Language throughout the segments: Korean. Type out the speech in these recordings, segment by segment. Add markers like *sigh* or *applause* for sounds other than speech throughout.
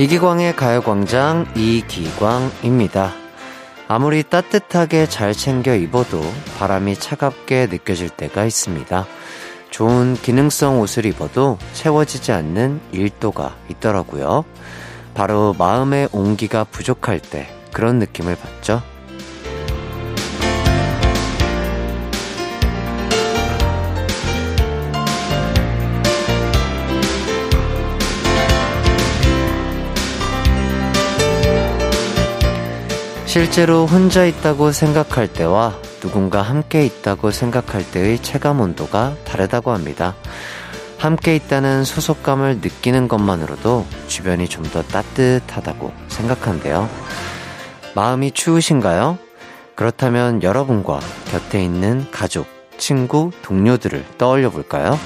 이기광의 가요광장 이기광입니다. 아무리 따뜻하게 잘 챙겨 입어도 바람이 차갑게 느껴질 때가 있습니다. 좋은 기능성 옷을 입어도 채워지지 않는 일도가 있더라고요. 바로 마음의 온기가 부족할 때 그런 느낌을 받죠. 실제로 혼자 있다고 생각할 때와 누군가 함께 있다고 생각할 때의 체감 온도가 다르다고 합니다. 함께 있다는 소속감을 느끼는 것만으로도 주변이 좀 더 따뜻하다고 생각한대요. 마음이 추우신가요? 그렇다면 여러분과 곁에 있는 가족, 친구, 동료들을 떠올려 볼까요?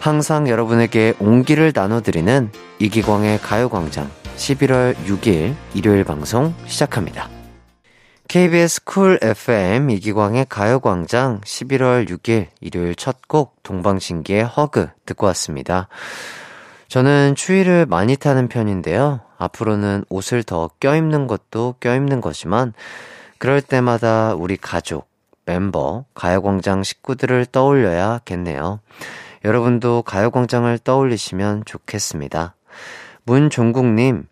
항상 여러분에게 온기를 나눠드리는 이기광의 가요광장 11월 6일 일요일 방송 시작합니다. KBS 쿨 FM 이기광의 가요광장 11월 6일 일요일 첫 곡 동방신기의 허그 듣고 왔습니다. 저는 추위를 많이 타는 편인데요. 앞으로는 옷을 더 껴입는 것도 껴입는 거지만 그럴 때마다 우리 가족, 멤버, 가요광장 식구들을 떠올려야겠네요. 여러분도 가요광장을 떠올리시면 좋겠습니다. 문종국님,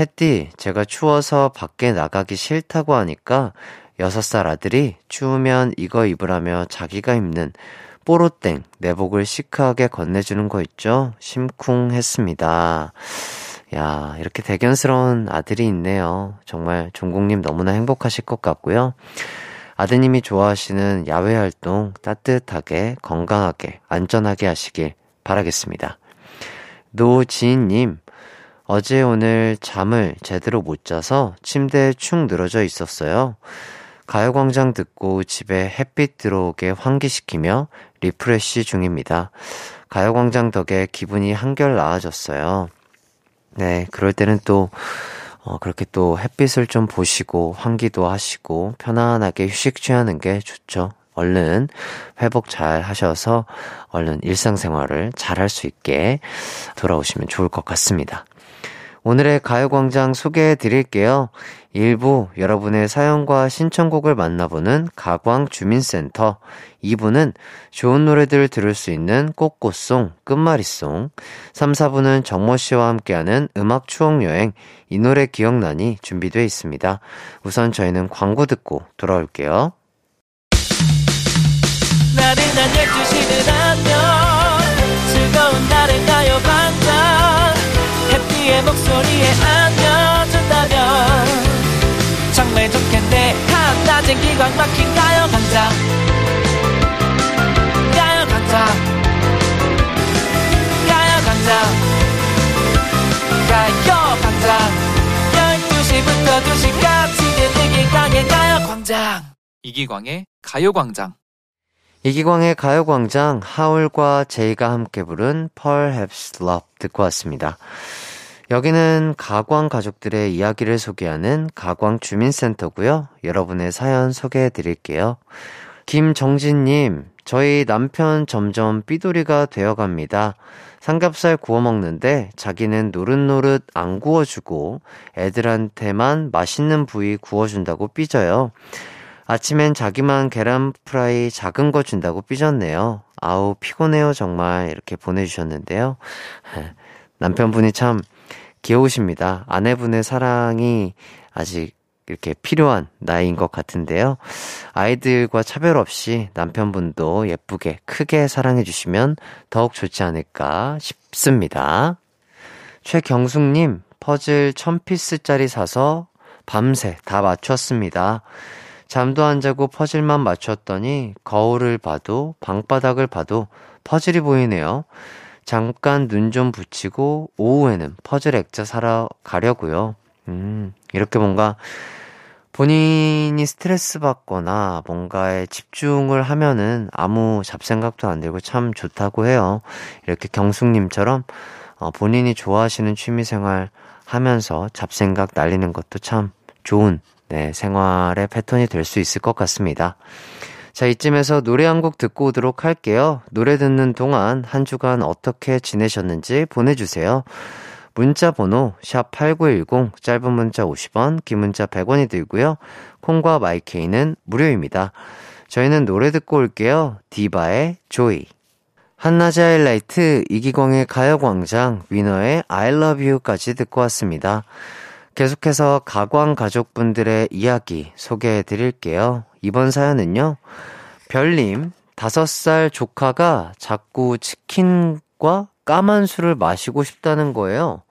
햇띠, 제가 추워서 밖에 나가기 싫다고 하니까 6살 아들이 추우면 이거 입으라며 자기가 입는 뽀로땡 내복을 시크하게 건네주는 거 있죠? 심쿵했습니다. 야, 이렇게 대견스러운 아들이 있네요. 정말 종국님 너무나 행복하실 것 같고요. 아드님이 좋아하시는 야외 활동 따뜻하게, 건강하게, 안전하게 하시길 바라겠습니다. 노지인님, 어제 오늘 잠을 제대로 못 자서 침대에 축 늘어져 있었어요. 가요광장 듣고 집에 햇빛 들어오게 환기시키며 refresh 중입니다. 가요광장 덕에 기분이 한결 나아졌어요. 네, 그럴 때는 또, 어, 그렇게 또 햇빛을 좀 보시고 환기도 하시고 편안하게 휴식 취하는 게 좋죠. 얼른 회복 잘 하셔서 얼른 일상생활을 잘 할 수 있게 돌아오시면 좋을 것 같습니다. 오늘의 가요광장 소개해 드릴게요. 1부 여러분의 사연과 신청곡을 만나보는 가광주민센터. 2부는 좋은 노래들 들을 수 있는 꽃꽃송, 끝말잇송. 3, 4부는 정모 씨와 함께하는 음악 추억여행, 이 노래 기억나니 준비되어 있습니다. 우선 저희는 광고 듣고 돌아올게요. 나른한 12시는 안녕 즐거운 날을 그의 목소리에 안겨준다면 정말 좋겠네. 한낮엔 기광 막힌 가요광장. 가요광장. 가요광장. 가요광장. 12시부터 2시까지 이기광의 가요광장. 이기광의 가요광장. 이기광의 가요광장 하울과 제이가 함께 부른 Perhaps Love 듣고 왔습니다. 여기는 가광 가족들의 이야기를 소개하는 가광 주민센터고요. 여러분의 사연 소개해 드릴게요. 김정진님, 저희 남편 점점 삐돌이가 되어 갑니다. 삼겹살 구워 먹는데 자기는 노릇노릇 안 구워주고 애들한테만 맛있는 부위 구워준다고 삐져요. 아침엔 자기만 계란 프라이 작은 거 준다고 삐졌네요. 아우, 피곤해요, 정말. 이렇게 보내주셨는데요. *laughs* 남편분이 참 귀여우십니다. 아내분의 사랑이 아직 이렇게 필요한 나이인 것 같은데요. 아이들과 차별 없이 남편분도 예쁘게 크게 사랑해 주시면 더욱 좋지 않을까 싶습니다. 최경숙님, 퍼즐 1000피스짜리 사서 밤새 다 맞췄습니다. 잠도 안 자고 퍼즐만 맞췄더니 거울을 봐도 방바닥을 봐도 퍼즐이 보이네요. 잠깐 눈 좀 붙이고 오후에는 퍼즐 액자 사러 가려고요. 음, 이렇게 뭔가 본인이 스트레스 받거나 뭔가에 집중을 하면은 아무 잡생각도 안 들고 참 좋다고 해요. 이렇게 경숙님처럼 어, 본인이 좋아하시는 취미 생활 하면서 잡생각 날리는 것도 참 좋은 네, 생활의 패턴이 될 수 있을 것 같습니다. 자, 이쯤에서 노래 한 곡 듣고 오도록 할게요. 노래 듣는 동안 한 주간 어떻게 지내셨는지 보내주세요. 문자 번호 샵8910 짧은 문자 50원, 긴 문자 100원이 들고요. 콩과 마이케이는 무료입니다. 저희는 노래 듣고 올게요. 디바의 조이. 한낮의 하이라이트 이기광의 가요광장 위너의 I love you까지 듣고 왔습니다. 계속해서 가광 가족분들의 이야기 소개해 드릴게요. 이번 사연은요. 별님, 5살 조카가 자꾸 치킨과 까만 술을 마시고 싶다는 거예요.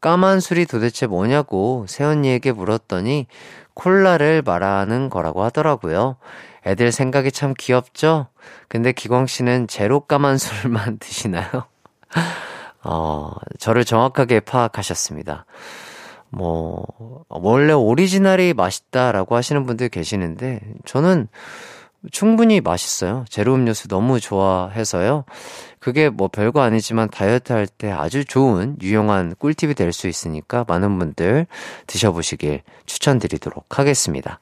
까만 술이 도대체 뭐냐고 세언니에게 물었더니 콜라를 말하는 거라고 하더라고요. 애들 생각이 참 귀엽죠? 근데 기광 씨는 제로 까만 술만 *laughs* 드시나요? *laughs* 어, 저를 정확하게 파악하셨습니다. 뭐, 원래 오리지널이 맛있다라고 하시는 분들 계시는데, 저는 충분히 맛있어요. 제로 음료수 너무 좋아해서요. 그게 뭐 별거 아니지만 다이어트 할 때 아주 좋은 유용한 꿀팁이 될 수 있으니까 많은 분들 드셔보시길 추천드리도록 하겠습니다.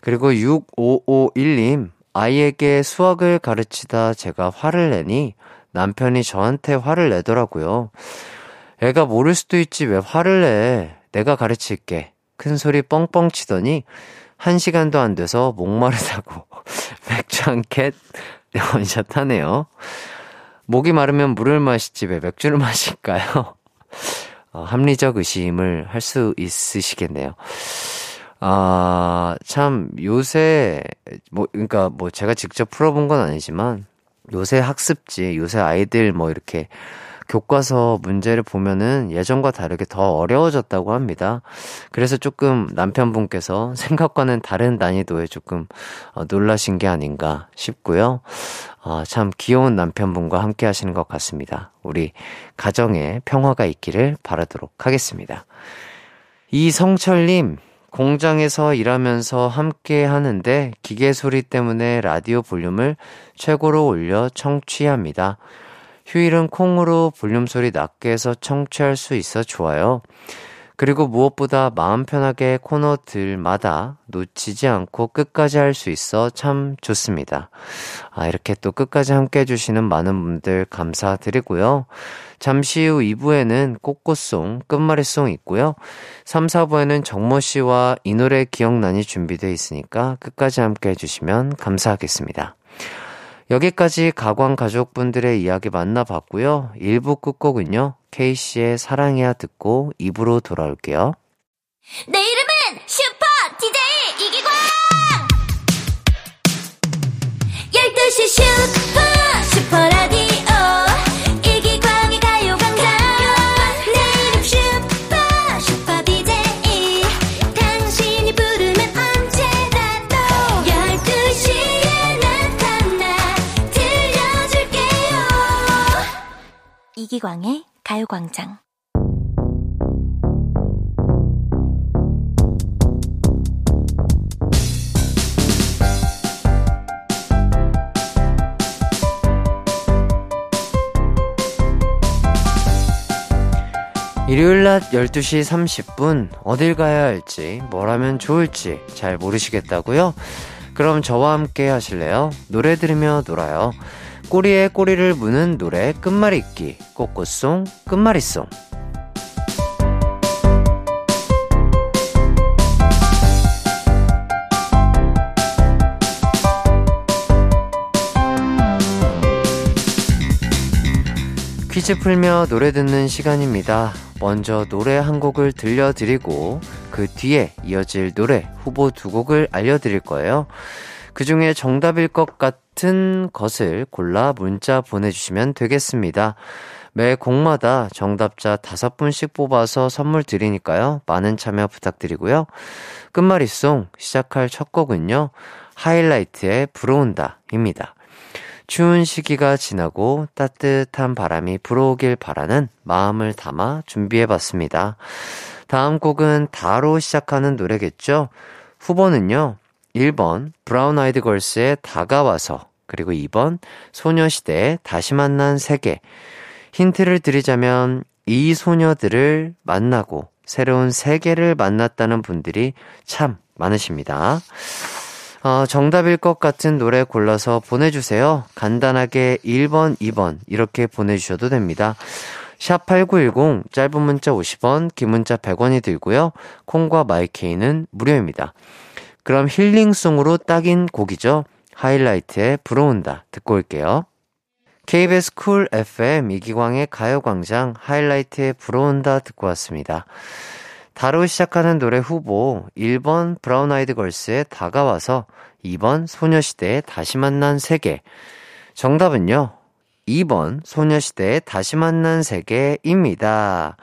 그리고 6551님, 아이에게 수학을 가르치다 제가 화를 내니 남편이 저한테 화를 내더라고요. 애가 모를 수도 있지 왜 화를 내? 내가 가르칠게. 큰 소리 뻥뻥 치더니 한 시간도 안 돼서 목마르다고 *laughs* 맥주 한 캔 원샷 하네요. 목이 마르면 물을 마시지 왜 맥주를 *laughs* 마실까요? 어, 합리적 의심을 할 수 있으시겠네요. 아, 참, 요새, 뭐, 그니까 뭐 제가 직접 풀어본 건 아니지만, 요새 학습지, 요새 아이들 뭐 이렇게 교과서 문제를 보면은 예전과 다르게 더 어려워졌다고 합니다. 그래서 조금 남편분께서 *laughs* 생각과는 다른 난이도에 조금 어, 놀라신 게 아닌가 싶고요. 어, 참 귀여운 남편분과 함께 하시는 것 같습니다. 우리 가정에 평화가 있기를 바라도록 하겠습니다. 이성철님, 공장에서 일하면서 함께 하는데 기계 소리 때문에 라디오 볼륨을 최고로 올려 청취합니다. 휴일은 콩으로 볼륨 소리 낮게 해서 청취할 수 있어 좋아요. 그리고 무엇보다 마음 편하게 코너들마다 놓치지 않고 끝까지 할 수 있어 참 좋습니다. 아, 이렇게 또 끝까지 함께 해주시는 많은 분들 감사드리고요. 잠시 후 2부에는 꽃꽃송, 끝말잇송 있고요. 3, 4부에는 정모 씨와 이 노래 기억나니 준비되어 있으니까 끝까지 함께 해주시면 감사하겠습니다. 여기까지 가광 가족분들의 이야기 만나봤고요. 1부 끝곡은요. 케이씨의 사랑해야 듣고 2부로 돌아올게요. 내 이름은 슈퍼 DJ 이기광! 12시 슈 이기광의 가요광장. 일요일 낮 12시 30분, 어딜 가야 할지, 뭘 하면 좋을지 잘 모르시겠다고요? 그럼 저와 함께 하실래요? 노래 들으며 놀아요. 꼬리에 꼬리를 무는 노래 끝말 잇기 꽃꽃송 끝말잇송 퀴즈 풀며 노래 듣는 시간입니다. 먼저 노래 한 곡을 들려드리고 그 뒤에 이어질 노래 후보 두 곡을 알려드릴 거예요. 그 중에 정답일 것 같은 것을 골라 문자 보내주시면 되겠습니다. 매 곡마다 정답자 다섯 분씩 뽑아서 선물 드리니까요. 많은 참여 부탁드리고요. 끝말잇송 시작할 첫 곡은요. 하이라이트의 불어온다 입니다. 추운 시기가 지나고 따뜻한 바람이 불어오길 바라는 마음을 담아 준비해봤습니다. 다음 곡은 다로 시작하는 노래겠죠? 후보는요, 1번 브라운 아이드 걸스의 다가와서 그리고 2번 소녀시대의 다시 만난 세계 힌트를 드리자면 이 소녀들을 만나고 새로운 세계를 만났다는 분들이 참 많으십니다. 어, 정답일 것 같은 노래 골라서 보내주세요. 간단하게 1번, 2번 이렇게 보내주셔도 됩니다. 샵8910 짧은 문자 50원, 긴 문자 100원이 들고요. 콩과 마이케이는 무료입니다. 그럼 힐링송으로 딱인 곡이죠. 하이라이트에 불어온다 듣고 올게요. KBS 쿨 FM 이기광의 가요광장 하이라이트에 불어온다 듣고 왔습니다. 다로 시작하는 노래 후보 1번 브라운 아이드 걸스의 다가와서 2번 소녀시대의 다시 만난 세계 정답은요 2번 소녀시대의 다시 만난 세계입니다.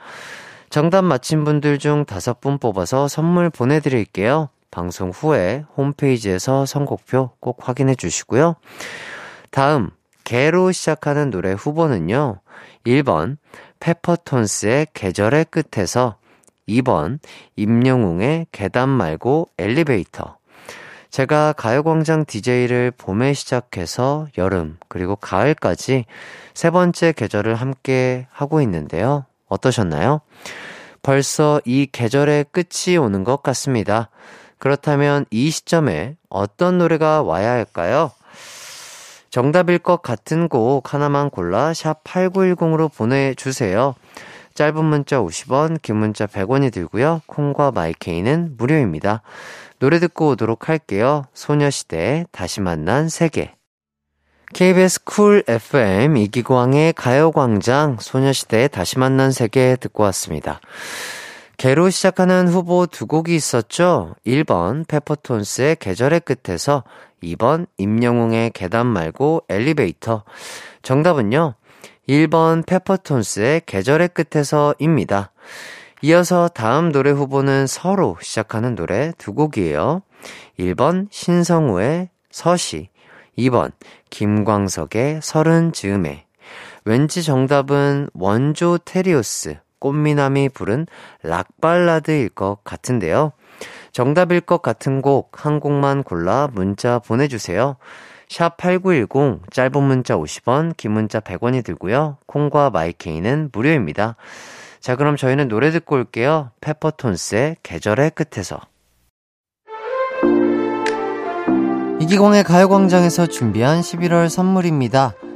정답 맞힌 분들 중 5분 뽑아서 선물 보내드릴게요. 방송 후에 홈페이지에서 선곡표 꼭 확인해 주시고요. 다음, 개로 시작하는 노래 후보는요. 1번, 페퍼톤스의 계절의 끝에서 2번, 임영웅의 계단 말고 엘리베이터. 제가 가요광장 DJ를 봄에 시작해서 여름, 그리고 가을까지 세 번째 계절을 함께 하고 있는데요. 어떠셨나요? 벌써 이 계절의 끝이 오는 것 같습니다. 그렇다면 이 시점에 어떤 노래가 와야 할까요? 정답일 것 같은 곡 하나만 골라 샵 8910으로 보내주세요. 짧은 문자 50원, 긴 문자 100원이 들고요. 콩과 마이케이는 무료입니다. 노래 듣고 오도록 할게요. 소녀시대 다시 만난 세계. KBS 쿨 FM 이기광의 가요광장 소녀시대 다시 만난 세계 듣고 왔습니다. 계로 시작하는 후보 두 곡이 있었죠. 1번 페퍼톤스의 계절의 끝에서 2번 임영웅의 계단 말고 엘리베이터. 정답은요. 1번 페퍼톤스의 계절의 끝에서입니다. 이어서 다음 노래 후보는 서로 시작하는 노래 두 곡이에요. 1번 신성우의 서시, 2번 김광석의 서른 즈음에. 왠지 정답은 원조 테리오스, 꽃미남이 부른 락발라드일 것 같은데요. 정답일 것 같은 곡 한 곡만 골라 문자 보내주세요. 샵 8910, 짧은 문자 50원, 긴 문자 100원이 들고요. 콩과 마이케이는 무료입니다. 자, 그럼 저희는 노래 듣고 올게요. 페퍼톤스의 계절의 끝에서. 이기광의 가요광장에서 준비한 11월 선물입니다.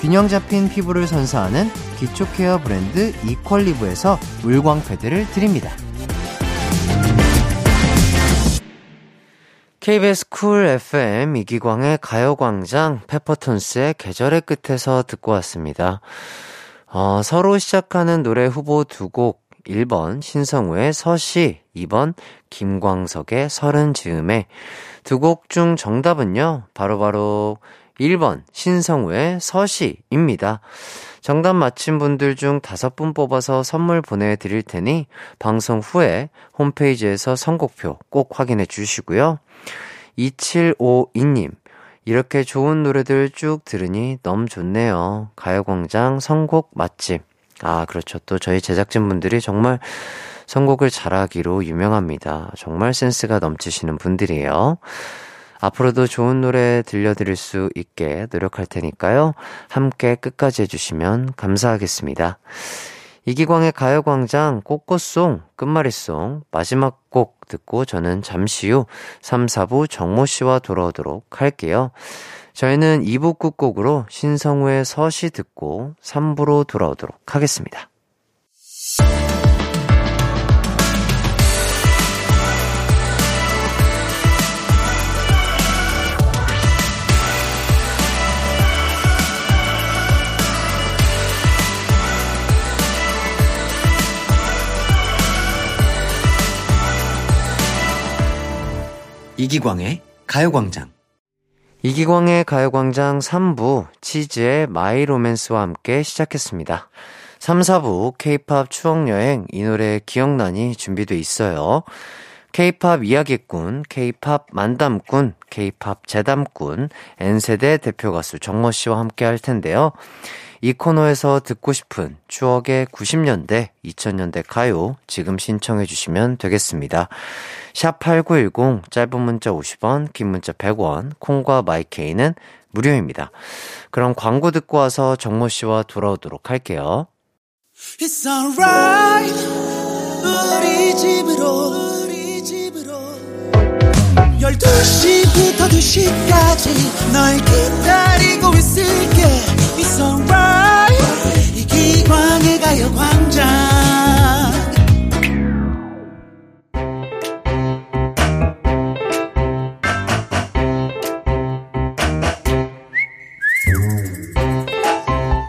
균형 잡힌 피부를 선사하는 기초 케어 브랜드 이퀄리브에서 물광 패드를 드립니다. KBS 쿨 FM 이기광의 가요광장 페퍼톤스의 계절의 끝에서 듣고 왔습니다. 어, 서로 시작하는 노래 후보 두 곡, 1번 신성우의 서시, 2번 김광석의 서른 즈음에 두 곡 중 정답은요, 바로바로 바로 1번 신성우의 서시입니다. 정답 맞힌 분들 중 다섯 분 뽑아서 선물 보내드릴 테니 방송 후에 홈페이지에서 선곡표 꼭 확인해 주시고요. 2752님, 이렇게 좋은 노래들 쭉 들으니 너무 좋네요. 가요광장 선곡 맛집. 아, 그렇죠. 또 저희 제작진분들이 정말 선곡을 잘하기로 유명합니다. 정말 센스가 넘치시는 분들이에요. 앞으로도 좋은 노래 들려드릴 수 있게 노력할 테니까요. 함께 끝까지 해주시면 감사하겠습니다. 이기광의 가요광장 꽃꽃송 끝말잇송 마지막 곡 듣고 저는 잠시 후 3, 4부 정모 씨와 돌아오도록 할게요. 저희는 2부 끝곡으로 신성우의 서시 듣고 3부로 돌아오도록 하겠습니다. 이기광의 가요광장. 이기광의 가요광장 3부 치즈의 My Romance와 함께 시작했습니다. 3, 4부 케이팝 추억여행 이 노래 기억나니 준비돼 있어요. 케이팝 이야기꾼, 케이팝 만담꾼, 케이팝 재담꾼, N세대 대표 가수 정모 씨와 함께 할 텐데요. 이 코너에서 듣고 싶은 추억의 90년대, 2000년대 가요 지금 신청해 주시면 되겠습니다. 샵8910 짧은 문자 50원, 긴 문자 100원, 콩과 마이케이는 무료입니다. 그럼 광고 듣고 와서 정모 씨와 돌아오도록 할게요. It's alright. 우리 집으로 12시부터 2시까지 널 기다리고 있을게 It's alright 이 기광의 가요광장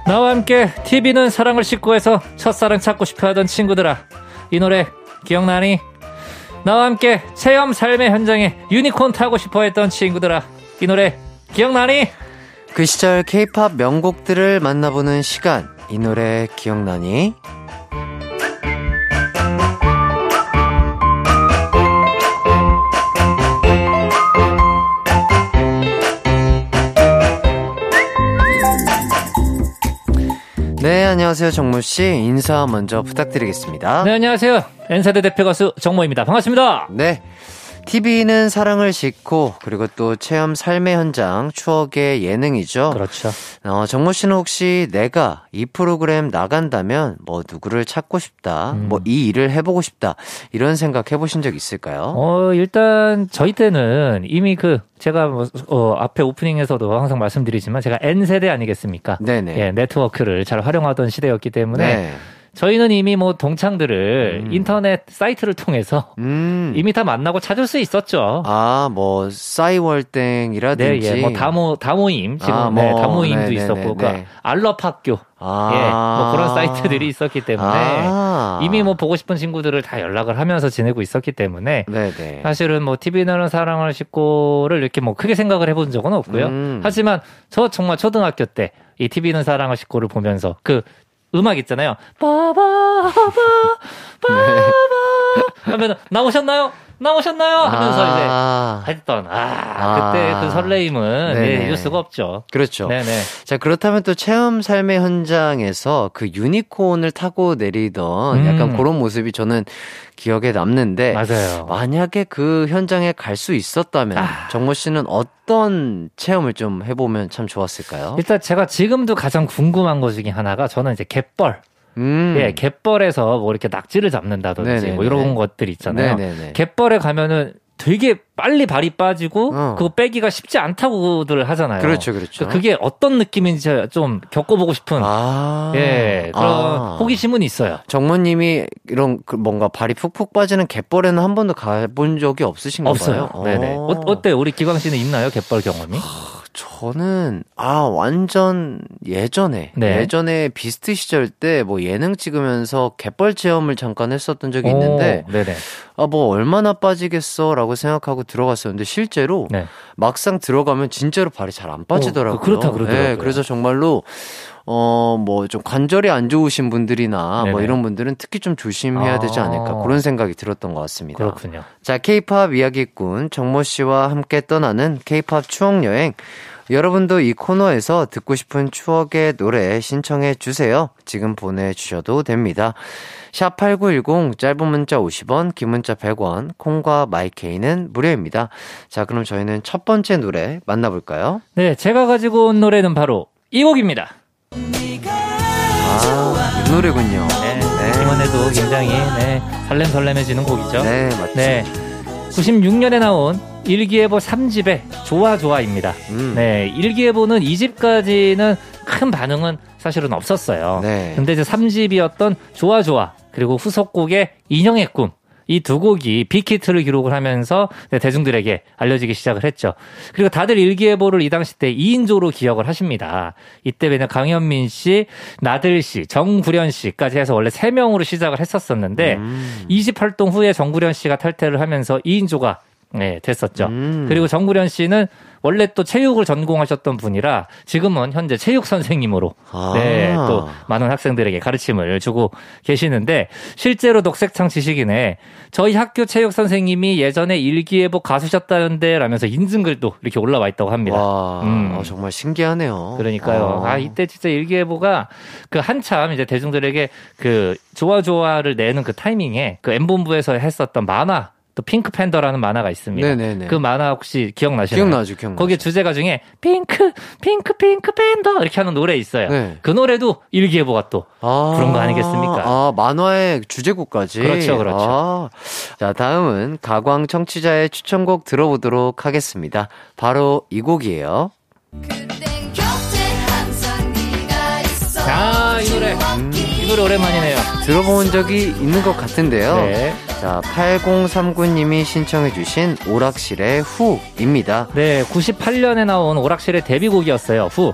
나와 함께 TV는 사랑을 싣고 해서 첫사랑 찾고 싶어 하던 친구들아. 이 노래 기억나니? 나와 함께 체험 삶의 현장에 유니콘 타고 싶어 했던 친구들아. 이 노래 기억나니? 그 시절 케이팝 명곡들을 만나보는 시간. 이 노래 기억나니? 네, 안녕하세요, 정모 씨. 인사 먼저 부탁드리겠습니다. 네, 안녕하세요. N세대 대표 가수 정모입니다. 반갑습니다. 네. TV는 사랑을 싣고 그리고 또 체험 삶의 현장 추억의 예능이죠. 그렇죠. 어, 정모 씨는 혹시 내가 이 프로그램 나간다면 뭐 누구를 찾고 싶다, 음. 뭐이 일을 해보고 싶다 이런 생각 해보신 적 있을까요? 어, 일단 저희 때는 이미 그 제가 뭐, 어, 앞에 오프닝에서도 항상 말씀드리지만 제가 N세대 아니겠습니까? 네네. 예, 네트워크를 잘 활용하던 시대였기 때문에 네. 저희는 이미 뭐 동창들을 음. 인터넷 사이트를 통해서 음. 이미 다 만나고 찾을 수 있었죠. 아, 뭐 네, 싸이월땡이라든지. 예, 뭐 다모 다모임 지금 아, 네, 뭐, 다모임도 네, 있었고, 네, 네, 그 네. 알럽 학교, 아. 예, 뭐 그런 사이트들이 있었기 때문에 아. 이미 뭐 보고 싶은 친구들을 다 연락을 하면서 지내고 있었기 때문에 네네. 사실은 뭐 TV는 사랑을 싣고를 이렇게 뭐 크게 생각을 해본 적은 없고요. 음. 하지만 저 정말 초등학교 때 이 TV는 사랑을 싣고를 보면서 그 음악 있잖아요. 빠바바 빠바 하면 나오셨나요? 나오셨나요? 하면서 이제 아. 했던 아, 아. 그때 그 설레임은 네네. 예, 잊을 수가 없죠. 그렇죠. 네네. 자, 그렇다면 또 체험 삶의 현장에서 그 유니콘을 타고 내리던 음. 약간 그런 모습이 저는 기억에 남는데 맞아요. 만약에 그 현장에 갈 수 있었다면 아. 정모 씨는 어떤 체험을 좀 해보면 참 좋았을까요? 일단 제가 지금도 가장 궁금한 것 중에 하나가 저는 이제 갯벌. 음. 예, 갯벌에서 뭐 이렇게 낙지를 잡는다든지 네네네. 뭐 이런 것들 있잖아요. 네네네. 갯벌에 가면은 되게 빨리 발이 빠지고 어. 그거 빼기가 쉽지 않다고들 하잖아요. 그렇죠, 그렇죠. 그게 어떤 느낌인지 좀 겪어보고 싶은 아. 예 그런 아. 호기심은 있어요. 정모님이 이런 그 뭔가 발이 푹푹 빠지는 갯벌에는 한 번도 가본 적이 없으신가 없어요. 네네. 어. 어, 어때 우리 기광 씨는 있나요 갯벌 경험이? 저는 아 완전 예전에 네. 예전에 비스트 시절 때 뭐 예능 찍으면서 갯벌 체험을 잠깐 했었던 적이 있는데 오. 아뭐 얼마나 빠지겠어라고 생각하고 들어갔었는데 실제로 네. 막상 들어가면 진짜로 발이 잘 안 빠지더라고요. 어, 그렇다 그러더라고요. 네, 그래서 정말로 어 뭐 좀 관절이 안 좋으신 분들이나 뭐 네네. 이런 분들은 특히 좀 조심해야 되지 않을까 아. 그런 생각이 들었던 것 같습니다. 그렇군요. 자, 케이팝 이야기꾼 정모 씨와 함께 떠나는 케이팝 추억 여행. 여러분도 이 코너에서 듣고 싶은 추억의 노래 신청해 주세요. 지금 보내주셔도 됩니다. 샵8910 짧은 문자 50원, 긴 문자 100원, 콩과 마이케이는 무료입니다. 자, 그럼 저희는 첫 번째 노래 만나볼까요? 네, 제가 가지고 온 노래는 바로 이 곡입니다. 아, 이 노래군요. 네, 네. 듣기만 해도 굉장히 네, 설렘설렘해지는 곡이죠. 네, 맞죠. 네. 96년에 나온 일기예보 3집의 좋아 좋아입니다. 음. 네, 일기예보는 2집까지는 큰 반응은 사실은 없었어요. 네. 근데 이제 3집이었던 좋아 좋아 그리고 후속곡의 인형의 꿈. 이 두 곡이 빅히트를 기록을 하면서 네, 대중들에게 알려지기 시작을 했죠. 그리고 다들 일기예보를 이 당시 때 2인조로 기억을 하십니다. 이때 왜냐 강현민 씨, 나들 씨, 정구련 씨까지 해서 원래 3명으로 시작을 했었었는데 음. 2집 활동 후에 정구련 씨가 탈퇴를 하면서 2인조가 네, 됐었죠. 음. 그리고 정구련 씨는 원래 또 체육을 전공하셨던 분이라 지금은 현재 체육 선생님으로 아. 네, 또 많은 학생들에게 가르침을 주고 계시는데 실제로 녹색창 지식인에 저희 학교 체육 선생님이 예전에 일기예보 가수셨다는데 라면서 인증글도 이렇게 올라와 있다고 합니다. 와, 음. 어, 정말 신기하네요. 그러니까요. 아. 아, 이때 진짜 일기예보가 그 한참 이제 대중들에게 그 좋아 좋아를 내는 그 타이밍에 그 M본부에서 했었던 만화 또 핑크 팬더라는 만화가 있습니다. 네네네. 그 만화 혹시 기억나시나요? 기억나죠, 기억나죠. 거기에 주제가 중에 핑크 핑크 핑크 팬더 이렇게 하는 노래 있어요. 네. 그 노래도 일기예보가 또 아, 그런 거 아니겠습니까? 아, 만화의 주제곡까지. 그렇죠, 그렇죠. 아. 자, 다음은 가광 청취자의 추천곡 들어보도록 하겠습니다. 바로 이 곡이에요. 아, 노래 오랜만이네요. 들어본 적이 있는 것 같은데요. 네. 자, 8039님이 신청해주신 오락실의 후입니다. 네, 98년에 나온 오락실의 데뷔곡이었어요. 후.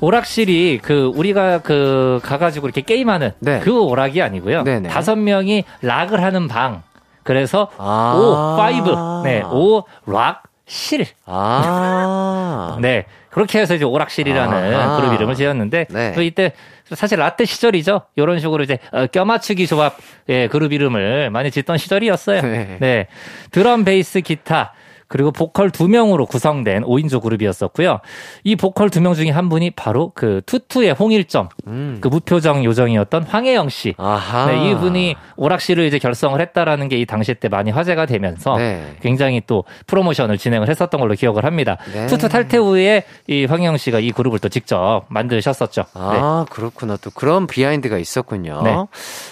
오락실이 그 우리가 그 가가지고 이렇게 게임하는 네. 그 오락이 아니고요. 네네. 다섯 명이 락을 하는 방. 그래서 아. 오 five. 네, 오 락 실. 아. *laughs* 네. 그렇게 해서 이제 오락실이라는 아하. 그룹 이름을 지었는데 네. 또 이때 사실 라떼 시절이죠. 이런 식으로 이제 어, 껴맞추기 조합 예, 그룹 이름을 많이 짓던 시절이었어요. 네. 네. 드럼, 베이스, 기타 그리고 보컬 두 명으로 구성된 5인조 그룹이었었고요. 이 보컬 두 명 중에 한 분이 바로 그 투투의 홍일점, 음. 그 무표정 요정이었던 황혜영 씨. 아하. 네, 이분이 오락실을 이제 결성을 했다라는 게 이 당시 때 많이 화제가 되면서 네. 굉장히 또 프로모션을 진행을 했었던 걸로 기억을 합니다. 네. 투투 탈퇴 후에 이 황혜영 씨가 이 그룹을 또 직접 만드셨었죠. 네. 아, 그렇구나. 또 그런 비하인드가 있었군요. 네.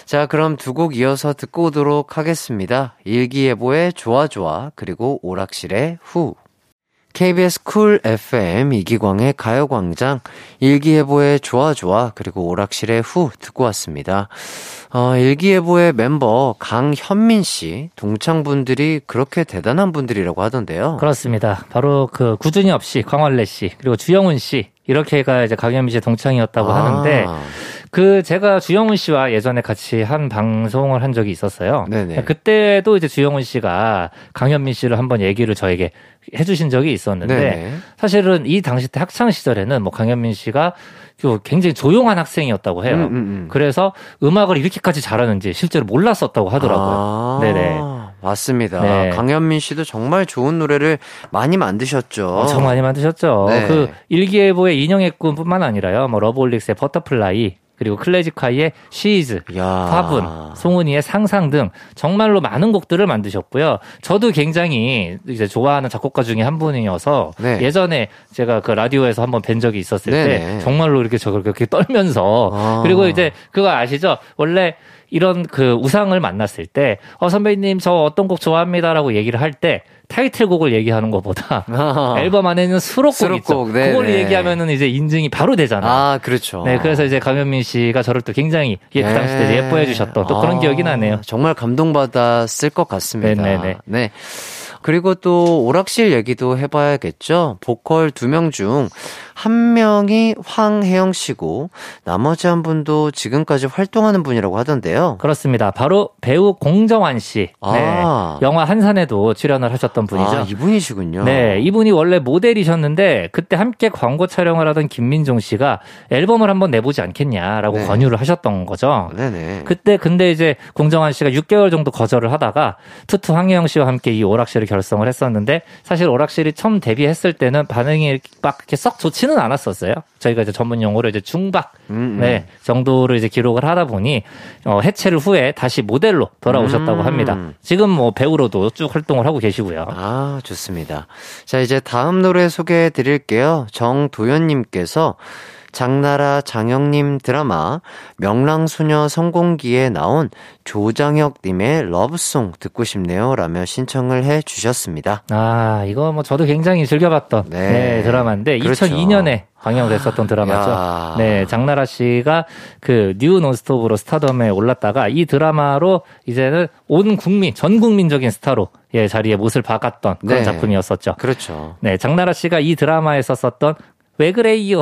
자, 그럼 두 곡 이어서 듣고 오도록 하겠습니다. 일기예보의 좋아 좋아 그리고 오락실 의 후. KBS 쿨 FM 이기광의 가요광장 일기예보의 좋아 좋아 그리고 오락실의 후 듣고 왔습니다. 어, 일기예보의 멤버 강현민 씨 동창분들이 그렇게 대단한 분들이라고 하던데요. 그렇습니다. 바로 그 구준엽 씨, 강원래 씨, 그리고 주영훈 씨 이렇게가 이제 강현민 씨의 동창이었다고 아, 하는데 그 제가 주영훈 씨와 예전에 같이 한 방송을 한 적이 있었어요. 네네. 그때도 이제 주영훈 씨가 강현민 씨를 한번 얘기를 저에게 해주신 적이 있었는데 네네. 사실은 이 당시 때 학창 시절에는 뭐 강현민 씨가 그 굉장히 조용한 학생이었다고 해요. 음, 음, 음. 그래서 음악을 이렇게까지 잘하는지 실제로 몰랐었다고 하더라고요. 아, 네네. 맞습니다. 네. 강현민 씨도 정말 좋은 노래를 많이 만드셨죠. 엄청 많이 만드셨죠. 네. 그 일기예보의 인형의 꿈뿐만 아니라요. 뭐 러브홀릭스의 Butterfly 그리고 클래지콰이의 She Is, 야. 화분, 송은이의 상상 등 정말로 많은 곡들을 만드셨고요. 저도 굉장히 이제 좋아하는 작곡가 중에 한 분이어서 네. 예전에 제가 그 라디오에서 한번 뵌 적이 있었을 때 네네. 정말로 이렇게 저걸 그렇게 떨면서 아. 그리고 이제 그거 아시죠? 원래 이런 그 우상을 만났을 때, 어, 선배님, 저 어떤 곡 좋아합니다라고 얘기를 할 때, 타이틀곡을 얘기하는 것보다, *laughs* 아. 앨범 안에는 수록곡, 수록곡, 있죠. 네네. 그걸 얘기하면은 이제 인증이 바로 되잖아요. 아, 그렇죠. 네, 그래서 이제 강현민 씨가 저를 또 굉장히 예, 그 당시 때 네. 예뻐해 주셨던 또 그런 아, 기억이 나네요. 정말 감동받았을 것 같습니다. 네네네. 네. 그리고 또 오락실 얘기도 해봐야겠죠. 보컬 두 명 중 한 명이 황혜영 씨고 나머지 한 분도 지금까지 활동하는 분이라고 하던데요. 그렇습니다. 바로 배우 공정환 씨. 아. 네, 영화 한산에도 출연을 하셨던 분이죠. 아, 이분이시군요. 네, 이분이 원래 모델이셨는데 그때 함께 광고 촬영을 하던 김민종 씨가 앨범을 한번 내보지 않겠냐라고 네. 권유를 하셨던 거죠. 네네. 그때 근데 이제 공정환 씨가 6개월 정도 거절을 하다가 투투 황혜영 씨와 함께 이 오락실을 결성을 했었는데 사실 오락실이 처음 데뷔했을 때는 반응이 막 이렇게 썩 좋지는 않았었어요. 저희가 이제 전문 용어로 이제 중박 음, 음. 네, 정도를 이제 기록을 하다 보니 어, 해체를 후에 다시 모델로 돌아오셨다고 음. 합니다. 지금 뭐 배우로도 쭉 활동을 하고 계시고요. 아, 좋습니다. 자, 이제 다음 노래 소개해 드릴게요. 정도현님께서 장나라 장영님 드라마 명랑소녀 성공기에 나온 조장혁님의 Love Song 듣고 싶네요. 라며 신청을 해 주셨습니다. 아, 이거 뭐 저도 굉장히 즐겨봤던 네. 네, 드라마인데 그렇죠. 2002년에 방영됐었던 드라마죠. 야. 네, 장나라 씨가 그 뉴 논스톱으로 스타덤에 올랐다가 이 드라마로 이제는 온 국민, 전 국민적인 스타로 예, 자리에 못을 박았던 그런 네. 작품이었었죠. 그렇죠. 네, 장나라 씨가 이 드라마에서 썼던 왜 그래요?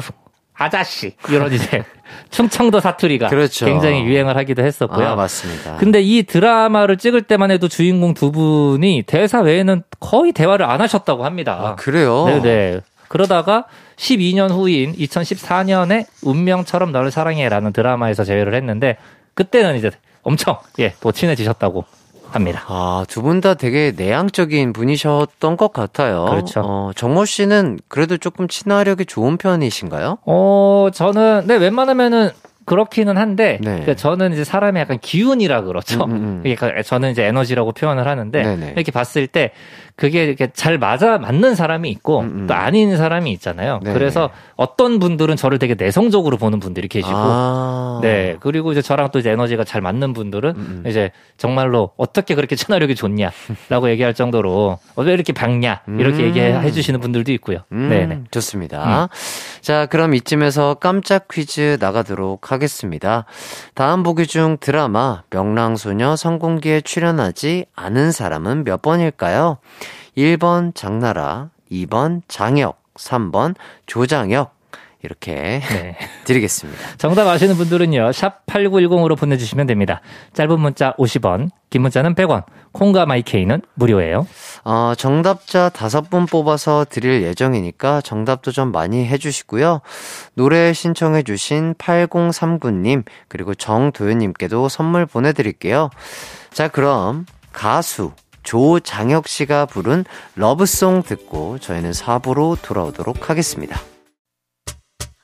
아자씨 이런 이제 *laughs* 충청도 사투리가 그렇죠. 굉장히 유행을 하기도 했었고요. 아, 맞습니다. 근데 이 드라마를 찍을 때만 해도 주인공 두 분이 대사 외에는 거의 대화를 안 하셨다고 합니다. 아, 그래요? 네네. 그러다가 12년 후인 2014년에 운명처럼 너를 사랑해라는 드라마에서 재회를 했는데 그때는 이제 엄청 예, 또 친해지셨다고 합니다. 아, 두 분 다 되게 내향적인 분이셨던 것 같아요. 그렇죠. 어, 정모 씨는 그래도 조금 친화력이 좋은 편이신가요? 어, 저는 네, 웬만하면은 그렇기는 한데 네. 그러니까 저는 이제 사람의 약간 기운이라 그렇죠. 음, 음, 음. *laughs* 그러니까 저는 이제 에너지라고 표현을 하는데 네네. 이렇게 봤을 때 그게 이렇게 잘 맞아 맞는 사람이 있고 음, 음. 또 아닌 사람이 있잖아요. 네네. 그래서 어떤 분들은 저를 되게 내성적으로 보는 분들이 계시고 아. 네. 그리고 이제 저랑 또 이제 에너지가 잘 맞는 분들은 음, 음. 이제 정말로 어떻게 그렇게 친화력이 좋냐라고 *laughs* 얘기할 정도로 어, 왜 이렇게 밝냐 이렇게 음. 얘기해 주시는 분들도 있고요. 음, 네네. 좋습니다. 자, 그럼 이쯤에서 깜짝 퀴즈 나가도록 하겠습니다. 다음 보기 중 드라마 명랑소녀 성공기에 출연하지 않은 사람은 몇 번일까요? 1번 장나라, 2번 장혁, 3번 조장혁. 이렇게 네. *laughs* 드리겠습니다. 정답 아시는 분들은요. 샵 8910으로 보내주시면 됩니다. 짧은 문자 50원, 긴 문자는 100원, 콩과 마이케이는 무료예요. 어, 정답자 다섯 분 뽑아서 드릴 예정이니까 정답도 좀 많이 해주시고요. 노래 신청해 주신 8039님, 그리고 정도현님께도 선물 보내드릴게요. 자, 그럼 가수 조장혁 씨가 부른 러브송 듣고 저희는 4부로 돌아오도록 하겠습니다.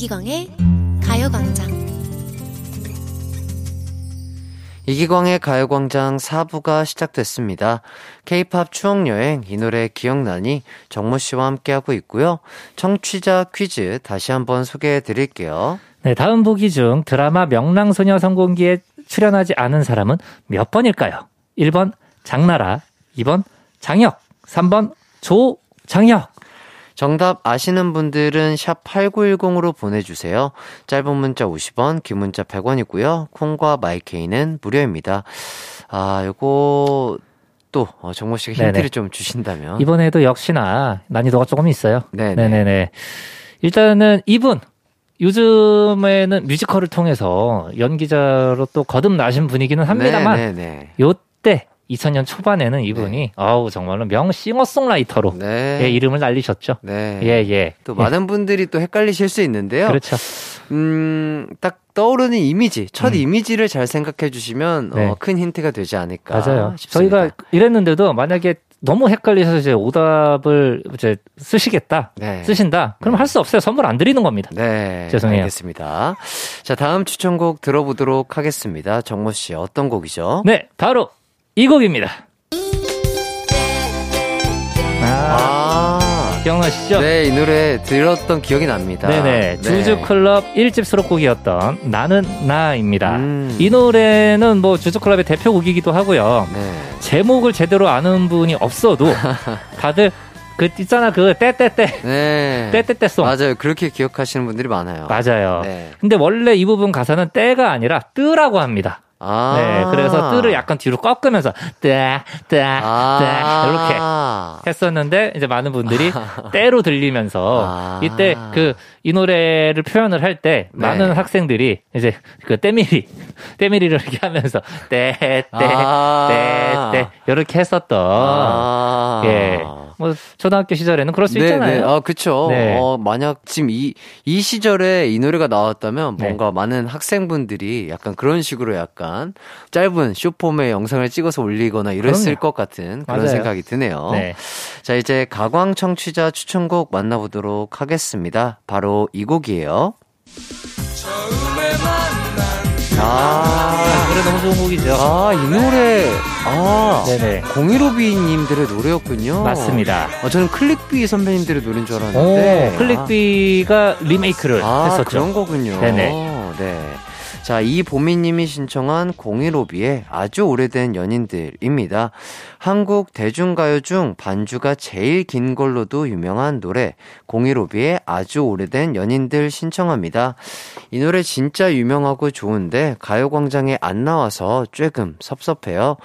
이기광의 가요광장 이기광의 가요광장 4부가 시작됐습니다. 케이팝 추억여행, 이 노래 기억나니 정모 씨와 함께하고 있고요. 청취자 퀴즈 다시 한번 소개해 드릴게요. 네, 다음 보기 중 드라마 명랑소녀 성공기에 출연하지 않은 사람은 몇 번일까요? 1번 장나라, 2번 장혁, 3번 조장혁. 정답 아시는 분들은 샵 8910으로 보내주세요. 짧은 문자 50원, 긴 문자 100원이고요. 콩과 마이케이는 무료입니다. 아, 요거 또 어, 정모 씨가 힌트를 네네. 좀 주신다면. 이번에도 역시나 난이도가 조금 있어요. 네네. 네네네. 일단은 이분 요즘에는 뮤지컬을 통해서 연기자로 또 거듭나신 분이기는 합니다만 네네네. 요때 2000년 초반에는 이분이 아우 정말로 명 싱어송라이터로 네. 예, 이름을 날리셨죠. 네. 예, 예. 또 예. 많은 분들이 또 헷갈리실 수 있는데요. 그렇죠. 음, 딱 떠오르는 이미지, 첫 음. 이미지를 잘 생각해 주시면 네. 어, 큰 힌트가 되지 않을까 맞아요. 싶습니다. 저희가 이랬는데도 만약에 너무 헷갈리셔서 이제 오답을 이제 쓰시겠다, 네. 쓰신다. 그럼 할수 없어요. 선물 안 드리는 겁니다. 네. 죄송해요. 알겠습니다. 자, 다음 추천곡 들어보도록 하겠습니다. 정모 씨, 어떤 곡이죠? 네, 바로 이 곡입니다. 아, 아. 기억나시죠? 네, 이 노래 들었던 기억이 납니다. 네네. 주주클럽 1집 수록곡이었던 나는 나입니다. 음. 이 노래는 뭐 주주클럽의 대표곡이기도 하고요. 네. 제목을 제대로 아는 분이 없어도 *laughs* 다들 그 있잖아 그 떼떼떼 네. 떼떼떼 송 맞아요. 그렇게 기억하시는 분들이 많아요. 맞아요. 네. 근데 원래 이 부분 가사는 때가 아니라 뜨라고 합니다. 아. 네, 그래서 뜨를 약간 뒤로 꺾으면서 뜨, 뜨, 아. 뜨 이렇게 했었는데 이제 많은 분들이 *laughs* 때로 들리면서 아. 이때 그 이 노래를 표현을 할때 네. 많은 학생들이 이제 그 때밀이 때밀이를 이렇게 하면서 때때때때 아. 이렇게 했었던 아. 예 뭐 초등학교 시절에는 그럴 수 네, 있잖아요. 네. 아, 그쵸. 네. 어, 만약 지금 이, 이 시절에 이 노래가 나왔다면 네. 뭔가 많은 학생분들이 약간 그런 식으로 약간 짧은 쇼폼의 영상을 찍어서 올리거나 이랬을 그럼요. 것 같은 그런 맞아요. 생각이 드네요. 네. 자, 이제 가광 청취자 추천곡 만나보도록 하겠습니다. 바로 이 곡이에요. 아, 아, 노래 너무 좋은 곡이죠. 아, 이 노래, 아, 네네. 공일오비님들의 노래였군요. 맞습니다. 어, 저는 클릭비 선배님들의 노래인 줄 오, 알았는데. 클릭비가 리메이크를 아, 했었죠. 그런 거군요. 네네. 네. 자, 이보미님이 신청한 015B의 아주 오래된 연인들입니다. 한국 대중가요 중 반주가 제일 긴 걸로도 유명한 노래 015B의 아주 오래된 연인들 신청합니다. 이 노래 진짜 유명하고 좋은데 가요광장에 안 나와서 조금 섭섭해요.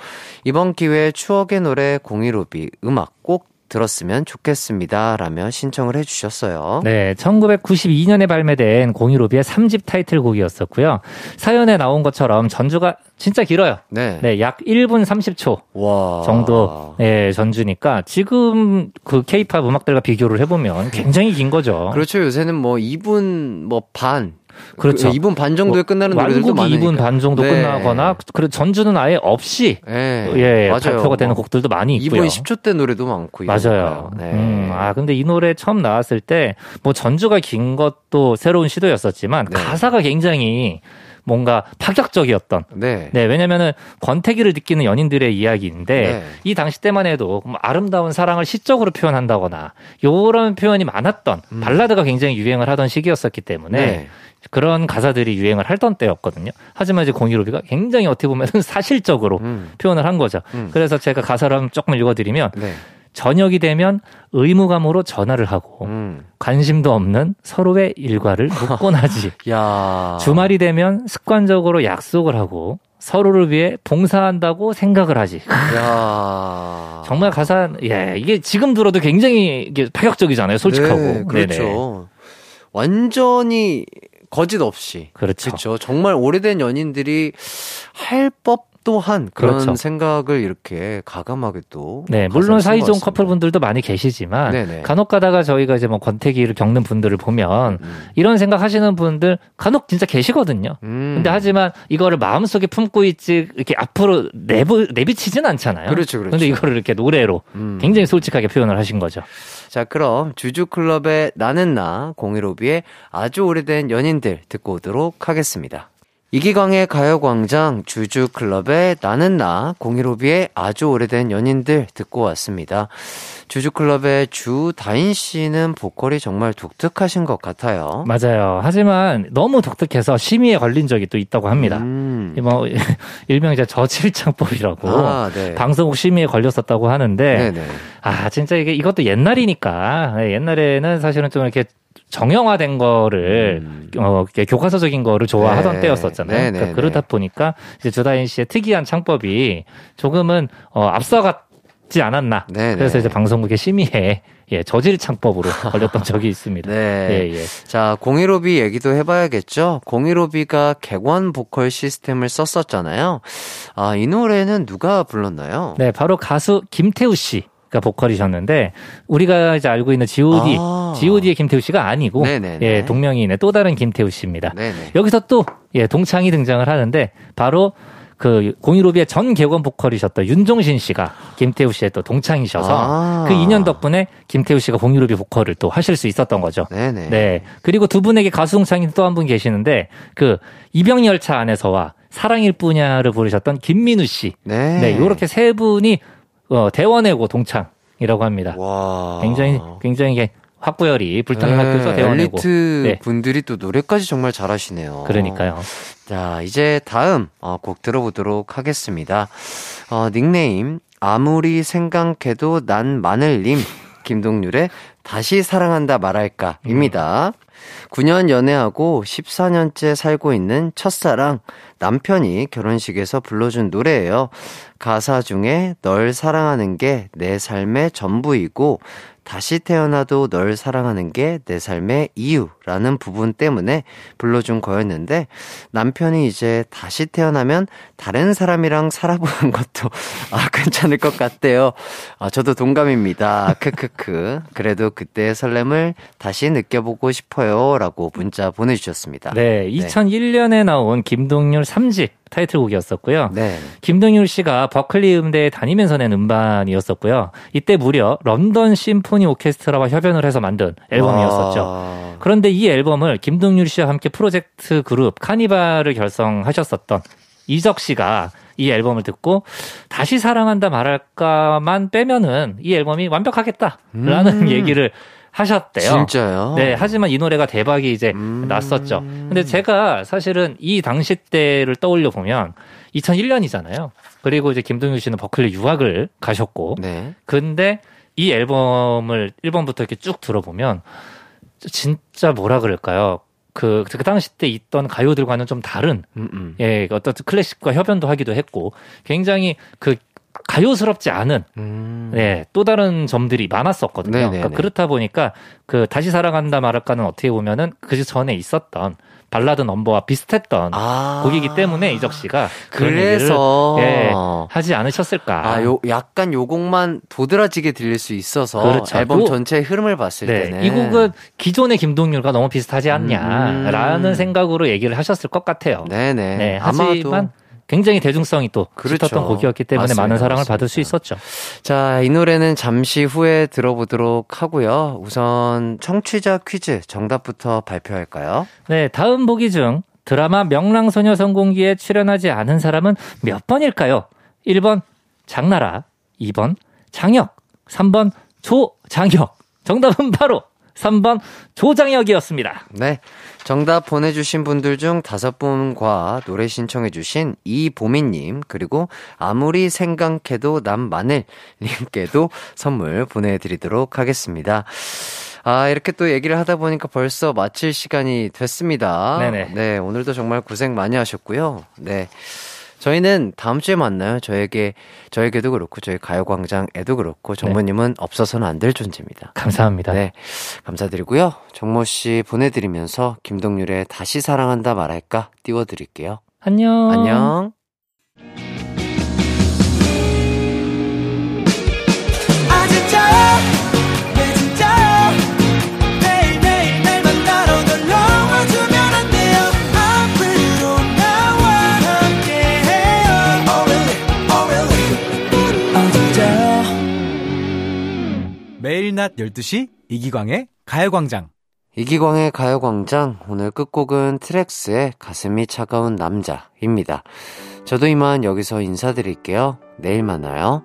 이번 기회에 추억의 노래 015B 음악 꼭 들었으면 좋겠습니다. 라며 신청을 해주셨어요. 네, 1992년에 발매된 015B의 3집 타이틀곡이었었고요. 사연에 나온 것처럼 전주가 진짜 길어요. 네. 네, 약 1분 30초 와. 정도 예, 전주니까 지금 그 케이팝 음악들과 비교를 해보면 굉장히 긴 거죠. 그렇죠. 요새는 뭐 2분 뭐 반. 그렇죠. 2분 반 정도에 끝나는 노래들도 많으니까. 2분 반 정도 네. 끝나거나 그리고 전주는 아예 없이 예. 예, 맞아요. 발표가 되는 뭐 곡들도 많이 있고요. 2분 10초 대 노래도 많고 맞아요. 네. 음, 아, 근데 이 노래 처음 나왔을 때, 뭐 전주가 긴 것도 새로운 시도였었지만, 네. 가사가 굉장히 뭔가 파격적이었던. 네. 네, 왜냐면은 권태기를 느끼는 연인들의 이야기인데, 네. 이 당시 때만 해도 뭐 아름다운 사랑을 시적으로 표현한다거나, 요런 표현이 많았던, 발라드가 굉장히 유행을 하던 시기였었기 때문에, 음. 네. 그런 가사들이 유행을 하던 때였거든요. 하지만 이제 공유로비가 굉장히 어떻게 보면 *laughs* 사실적으로 음. 표현을 한 거죠. 음. 그래서 제가 가사를 한번 조금 읽어드리면, 네. 저녁이 되면 의무감으로 전화를 하고 음. 관심도 없는 서로의 일과를 묻곤 하지. *laughs* 야. 주말이 되면 습관적으로 약속을 하고 서로를 위해 봉사한다고 생각을 하지. 야. *laughs* 정말 가사, 예, 이게 지금 들어도 굉장히 이게 파격적이잖아요. 솔직하고. 네, 그렇죠. 네네. 완전히 거짓 없이. 그렇죠. 그렇죠. 정말 오래된 연인들이 할 법 도한 그런 그렇죠. 생각을 이렇게 가감하게 또. 네, 물론 쓴 사이 것 좋은 같습니다. 커플분들도 많이 계시지만 네네. 간혹 가다가 저희가 이제 뭐 권태기를 겪는 분들을 보면 음. 이런 생각 하시는 분들 간혹 진짜 계시거든요. 음. 근데 하지만 이거를 마음속에 품고 있지 이렇게 앞으로 내부 내비치진 않잖아요. 그렇죠, 그렇죠. 근데 이거를 이렇게 노래로 음. 굉장히 솔직하게 표현을 하신 거죠. 자, 그럼 주주클럽의 나는 나, 015B의 아주 오래된 연인들 듣고 오도록 하겠습니다. 이기광의 가요광장 주주클럽의 나는 나, 015B의 아주 오래된 연인들 듣고 왔습니다. 주주클럽의 주다인 씨는 보컬이 정말 독특하신 것 같아요. 맞아요. 하지만 너무 독특해서 심의에 걸린 적이 또 있다고 합니다. 음. 이뭐 *laughs* 일명 이제 저칠창법이라고 아, 네. 방송국 심의에 걸렸었다고 하는데 네네. 아 진짜 이게 이것도 옛날이니까 네, 옛날에는 사실은 좀 이렇게 정형화된 거를 음. 어 교과서적인 거를 좋아하던 네. 때였었잖아요. 네, 그러니까 네, 그러다 네. 보니까 이제 조다인 씨의 특이한 창법이 조금은 어 앞서갔지 않았나. 네, 네. 그래서 이제 방송국의 심의에 예 저질 창법으로 *laughs* 걸렸던 적이 있습니다. 네. 예 예. 자, 015B 얘기도 해봐야겠죠? 015B가 객원 보컬 시스템을 썼었잖아요. 아, 이 노래는 누가 불렀나요? 네, 바로 가수 김태우 씨 가 보컬이셨는데 우리가 이제 알고 있는 G.O.D. 아. G.O.D의 김태우 씨가 아니고 네네네. 예, 동명이인의 또 다른 김태우 씨입니다. 네네. 여기서 또 예, 동창이 등장을 하는데 바로 그 015B의 전 객원 보컬이셨던 윤종신 씨가 김태우 씨의 또 동창이셔서 아. 그 인연 덕분에 김태우 씨가 015B 보컬을 또 하실 수 있었던 거죠. 네네. 네. 그리고 두 분에게 가수 동창이 또 한 분 계시는데 그 이병열차 안에서와 사랑일 뿐야를 부르셨던 김민우 씨. 네. 네, 요렇게 세 분이 어, 대원외고 동창 이라고 합니다. 와. 굉장히 굉장히 이게 학부열이 불타는 네, 학교에서 대원외고. 엘리트 네. 분들이 또 노래까지 정말 잘하시네요. 그러니까요. 자, 이제 다음 어, 곡 들어보도록 하겠습니다. 어, 닉네임 아무리 생각해도 난 마늘님 김동률의 다시 사랑한다 말할까입니다. 9년 연애하고 14년째 살고 있는 첫사랑 남편이 결혼식에서 불러준 노래예요. 가사 중에 널 사랑하는 게 내 삶의 전부이고 다시 태어나도 널 사랑하는 게 내 삶의 이유라는 부분 때문에 불러준 거였는데 남편이 이제 다시 태어나면 다른 사람이랑 살아보는 *laughs* 것도 아 괜찮을 것 같대요. 아 저도 동감입니다. 크크크. 그래도 그때의 설렘을 다시 느껴보고 싶어요 라고 문자 보내주셨습니다. 네, 2001년에 나온 김동률 3집 타이틀곡이었었고요. 네. 김동률 씨가 버클리 음대에 다니면서 낸 음반이었었고요. 이때 무려 런던 심포니 오케스트라와 협연을 해서 만든 앨범이었었죠. 와. 그런데 이 앨범을 김동률 씨와 함께 프로젝트 그룹 카니발을 결성하셨었던 이적 씨가 이 앨범을 듣고 다시 사랑한다 말할까만 빼면은 이 앨범이 완벽하겠다라는 음. 얘기를 하셨대요. 진짜요? 네, 하지만 이 노래가 대박이 이제 음. 났었죠. 근데 제가 사실은 이 당시 때를 떠올려 보면 2001년이잖아요. 그리고 이제 김동률 씨는 버클리 유학을 가셨고, 네. 근데 이 앨범을 1번부터 이렇게 쭉 들어보면 진짜 뭐라 그럴까요? 그, 그 당시 때 있던 가요들과는 좀 다른, 음, 음. 예, 어떤 클래식과 협연도 하기도 했고, 굉장히 그 가요스럽지 않은 음. 네, 또 다른 점들이 많았었거든요. 네네네. 그러니까 그렇다 보니까 그 다시 살아간다 말할까는 어떻게 보면은 그 전에 있었던 발라드 넘버와 비슷했던 아. 곡이기 때문에 이적 씨가 그래서 얘기를, 예, 하지 않으셨을까. 아, 요 약간 요 곡만 도드라지게 들릴 수 있어서 그렇죠. 앨범 또- 전체의 흐름을 봤을 네, 때는 이 곡은 기존의 김동률과 너무 비슷하지 않냐라는 음. 생각으로 얘기를 하셨을 것 같아요. 네네. 네, 아마도 하지만 굉장히 대중성이 또 그렇죠. 짙었던 곡이었기 때문에 맞습니다. 많은 사랑을 받을 수 맞습니다. 있었죠. 자, 이 노래는 잠시 후에 들어보도록 하고요. 우선 청취자 퀴즈 정답부터 발표할까요? 네, 다음 보기 중 드라마 명랑소녀 성공기에 출연하지 않은 사람은 몇 번일까요? 1번 장나라, 2번 장혁, 3번 조장혁. 정답은 바로 3번 조장혁이었습니다. 네. 정답 보내주신 분들 중 다섯 분과 노래 신청해주신 이보미님, 그리고 아무리 생각해도 남 마늘님께도 *laughs* 선물 보내드리도록 하겠습니다. 아, 이렇게 또 얘기를 하다 보니까 벌써 마칠 시간이 됐습니다. 네네. 네, 오늘도 정말 고생 많이 하셨고요. 네. 저희는 다음 주에 만나요. 저에게, 저에게도 그렇고, 저희 가요광장에도 그렇고, 정모님은 없어서는 안 될 존재입니다. 감사합니다. 네. 감사드리고요. 정모 씨 보내드리면서 김동률의 다시 사랑한다 말할까 띄워드릴게요. 안녕. 안녕. 낮 12시 이기광의 가요광장. 이기광의 가요광장 오늘 끝곡은 트랙스의 가슴이 차가운 남자입니다. 저도 이만 여기서 인사드릴게요. 내일 만나요.